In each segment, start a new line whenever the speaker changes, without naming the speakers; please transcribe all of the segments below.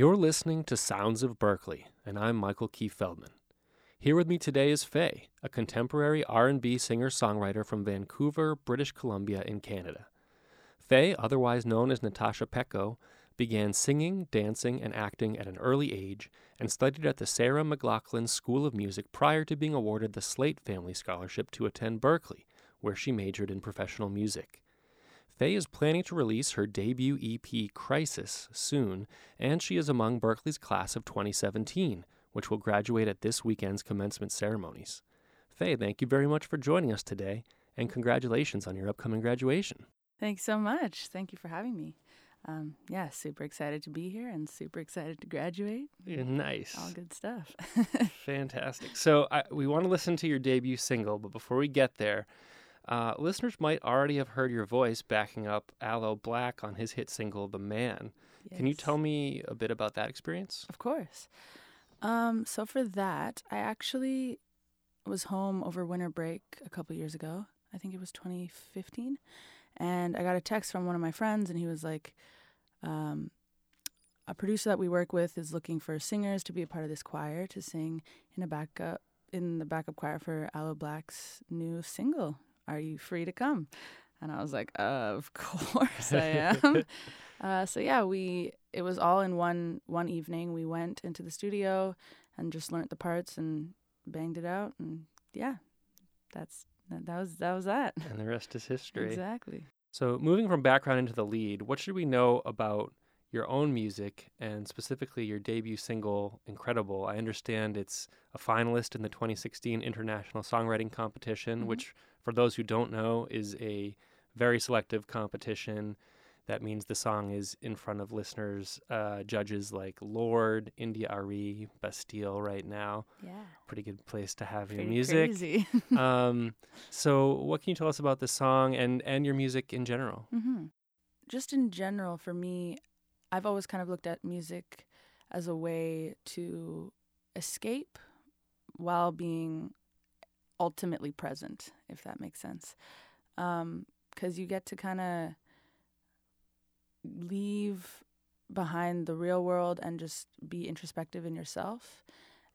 You're listening to Sounds of Berklee, and I'm Michael Keith Feldman. Here with me today is Phé, a contemporary R&B singer-songwriter from Vancouver, British Columbia in Canada. Phé, otherwise known as Natasha Pecco, began singing, dancing, and acting at an early age and studied at the Sarah McLachlan School of Music prior to being awarded the Slate Family Scholarship to attend Berklee, where she majored in professional music. Phé is planning to release her debut EP, Crisis, soon, and she is among Berklee's class of 2017, which will graduate at this weekend's commencement ceremonies. Phé, thank you very much for joining us today, and congratulations on your upcoming graduation.
Thanks so much. Thank you for having me. Um, yeah, super excited to be here and super excited to graduate.
Yeah, nice.
All good stuff.
Fantastic. So, I, we want to listen to your debut single, but before we get there, uh, listeners might already have heard your voice backing up Aloe Blacc on his hit single, The Man.
Yes.
Can you tell me a bit about that experience?
Of course. Um, so for that, I actually was home over winter break a couple years ago. I think it was 2015. And I got a text from one of my friends, and he was like, um, a producer that we work with is looking for singers to be a part of this choir to sing in a backup in the backup choir for Aloe Blacc's new single are you free to come? And I was like, of course I am. uh, so yeah, we it was all in one one evening. We went into the studio and just learned the parts and banged it out. And yeah, that's that was that was that.
And the rest is history.
Exactly.
So moving from background into the lead, what should we know about your own music and specifically your debut single, Incredible. I understand it's a finalist in the 2016 International Songwriting Competition, mm-hmm. which, for those who don't know, is a very selective competition. That means the song is in front of listeners, uh, judges like Lorde, India India.Arie, Bastille right now.
Yeah.
Pretty good place to have
Pretty
your music. Um, so, what can you tell us about the song and, and your music in general?
Mm-hmm. Just in general, for me, I've always kind of looked at music as a way to escape while being ultimately present, if that makes sense. Because um, you get to kind of leave behind the real world and just be introspective in yourself.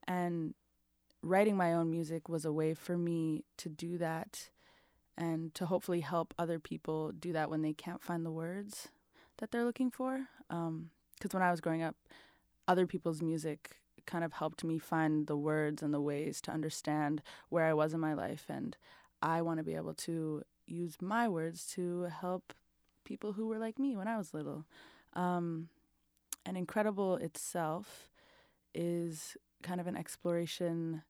And writing my own music was a way for me to do that and to hopefully help other people do that when they can't find the words that they're looking for. Because um, when I was growing up, other people's music kind of helped me find the words and the ways to understand where I was in my life. And I want to be able to use my words to help people who were like me when I was little. Um, and Incredible itself is kind of an exploration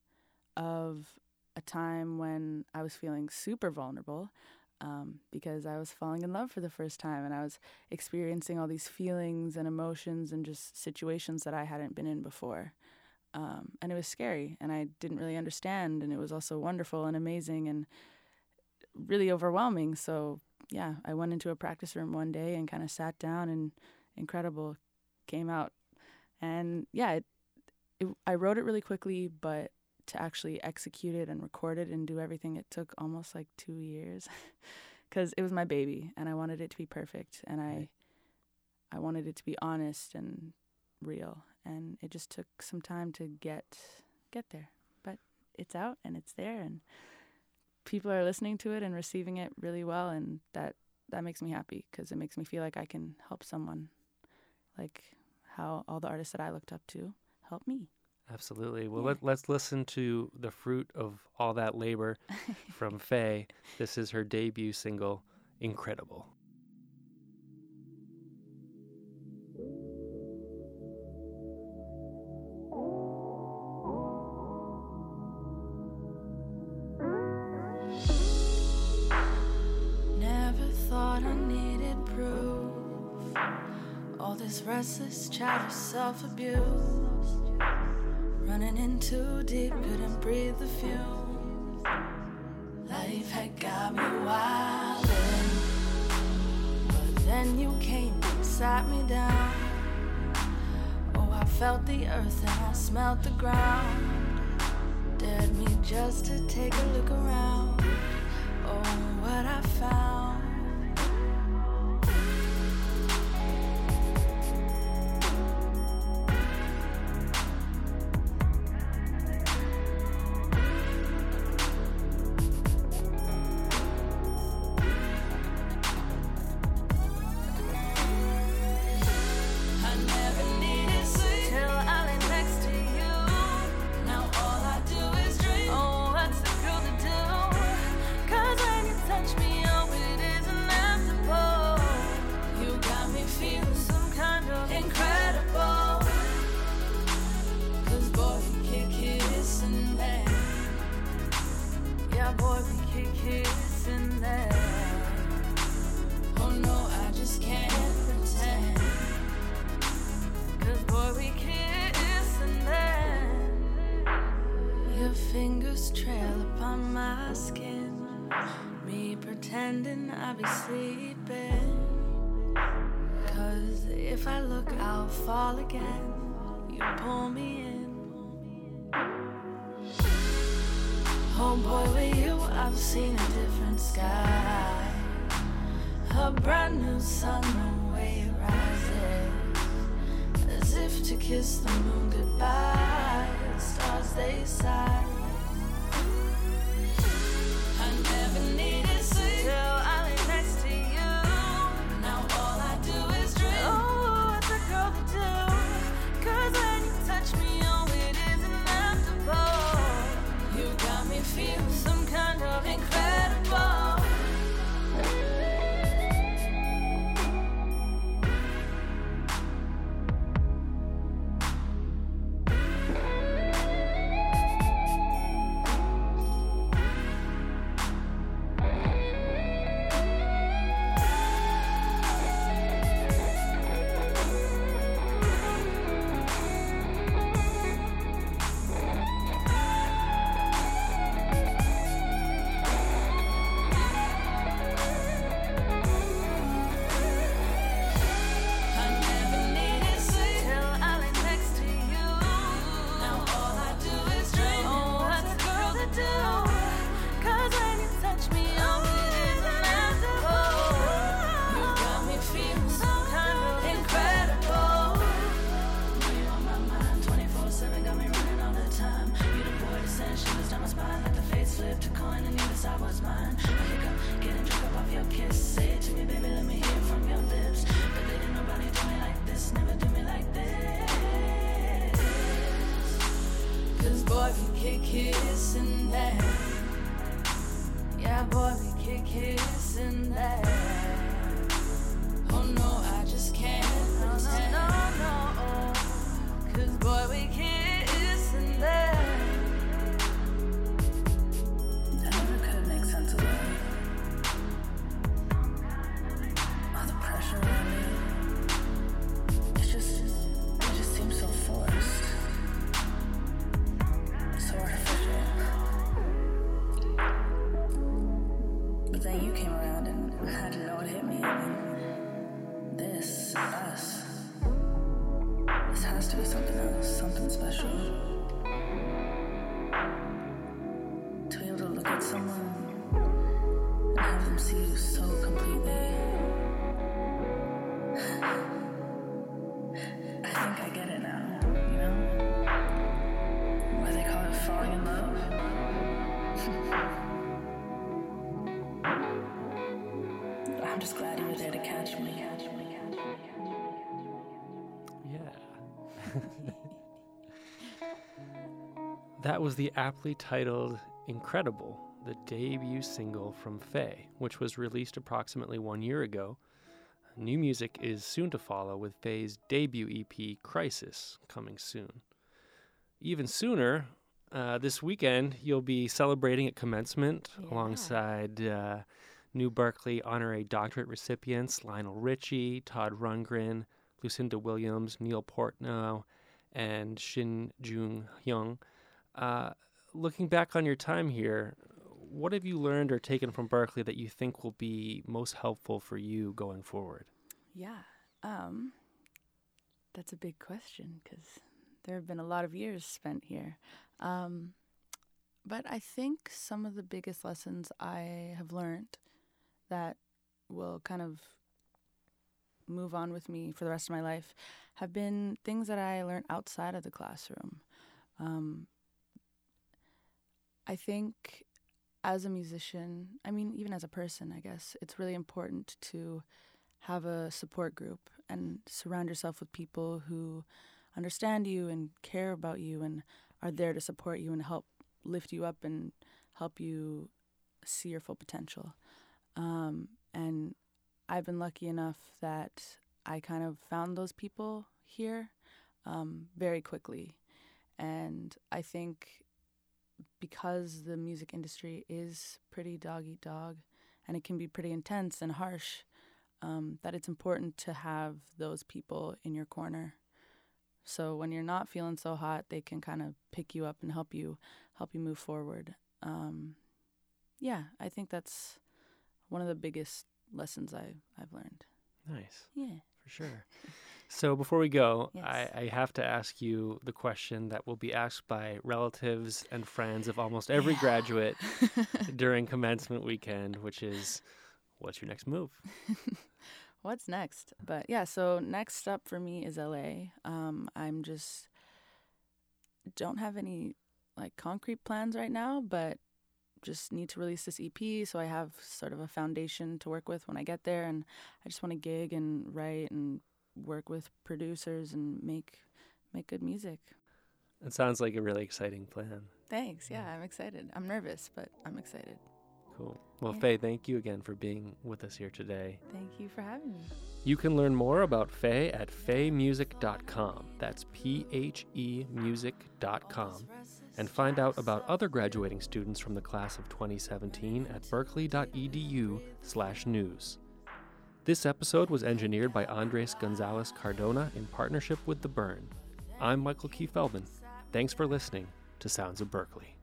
of a time when I was feeling super vulnerable um, because I was falling in love for the first time and I was experiencing all these feelings and emotions and just situations that I hadn't been in before. Um, and it was scary and I didn't really understand. And it was also wonderful and amazing and really overwhelming. So, yeah, I went into a practice room one day and kind of sat down and incredible came out. And yeah, it, it, I wrote it really quickly, but to actually execute it and record it and do everything, it took almost like two years because it was my baby and I wanted it to be perfect and I, I wanted it to be honest and real and it just took some time to get get there. But it's out and it's there and people are listening to it and receiving it really well and that that makes me happy because it makes me feel like I can help someone like how all the artists that I looked up to help me.
Absolutely. Well, yeah. let, let's listen to the fruit of all that labor from Phé. This is her debut single, Incredible.
Never thought I needed proof. All this restless chatter, self abuse Running in too deep, couldn't breathe the fumes. Life had got me wildin', but then you came and sat me down. Oh, I felt the earth and I smelt the ground. Dared me just to take a look around. Oh, what I found. Trail upon my skin. Me pretending I be sleeping. Cause if I look, I'll fall again. You pull me in. Oh boy, with you, I've seen a different sky. A brand new sun, the way it rises. As if to kiss the moon goodbye. The stars, they sigh. Kissing that. Yeah, boy, we kick kissing that.
This, us. This has to be something else, something special. To be able to look at someone and have them see you so completely. I think I get it now, you know? Why they call it falling in love. I'm just glad you were there to catch my catch, my catch my catch me. Catch my catch my cat.
Yeah. that was the aptly titled Incredible, the debut single from Phé, which was released approximately one year ago. New music is soon to follow, with Phé's debut EP, Crisis, coming soon. Even sooner, uh, this weekend, you'll be celebrating at commencement
Yeah.
alongside uh, New Berklee honorary doctorate recipients Lionel Richie, Todd Rundgren, Lucinda Williams, Neil Portnow, and Shin Jung Hyung. Uh, looking back on your time here, what have you learned or taken from Berklee that you think will be most helpful for you going forward?
Yeah. Um, that's a big question because there have been a lot of years spent here. Um, but I think some of the biggest lessons I have learned that will kind of move on with me for the rest of my life have been things that I learned outside of the classroom. Um, I think as a musician, I mean, even as a person, I guess, it's really important to have a support group and surround yourself with people who understand you and care about you and are there to support you and help lift you up and help you see your full potential. Um, and I've been lucky enough that I kind of found those people here um, very quickly. And I think because the music industry is pretty dog eat dog and it can be pretty intense and harsh, um, that it's important to have those people in your corner. So when you're not feeling so hot, they can kind of pick you up and help you help you move forward. um, yeah, I think that's one of the biggest lessons I I've learned.
Nice.
Yeah.
For sure. So before we go,
Yes.
I, I have to ask you the question that will be asked by relatives and friends of almost every
Yeah.
graduate during commencement weekend, which is what's your next move?
What's next? But yeah, so next up for me is LA. Um, I'm just don't have any like concrete plans right now, but just need to release this EP so I have sort of a foundation to work with when I get there and I just want to gig and write and work with producers and make make good music.
It sounds like a really exciting plan.
Thanks. Yeah, I'm excited. I'm nervous, but I'm excited.
Cool. Well,
Yeah.
Phé, thank you again for being with us here today.
Thank you for having me.
You can learn more about Phé at phemusic.com. That's P H E music.com. And find out about other graduating students from the class of 2017 at berklee.edu slash news. This episode was engineered by Andres Gonzalez Cardona in partnership with The Burn. I'm Michael Key Feldman. Thanks for listening to Sounds of Berklee.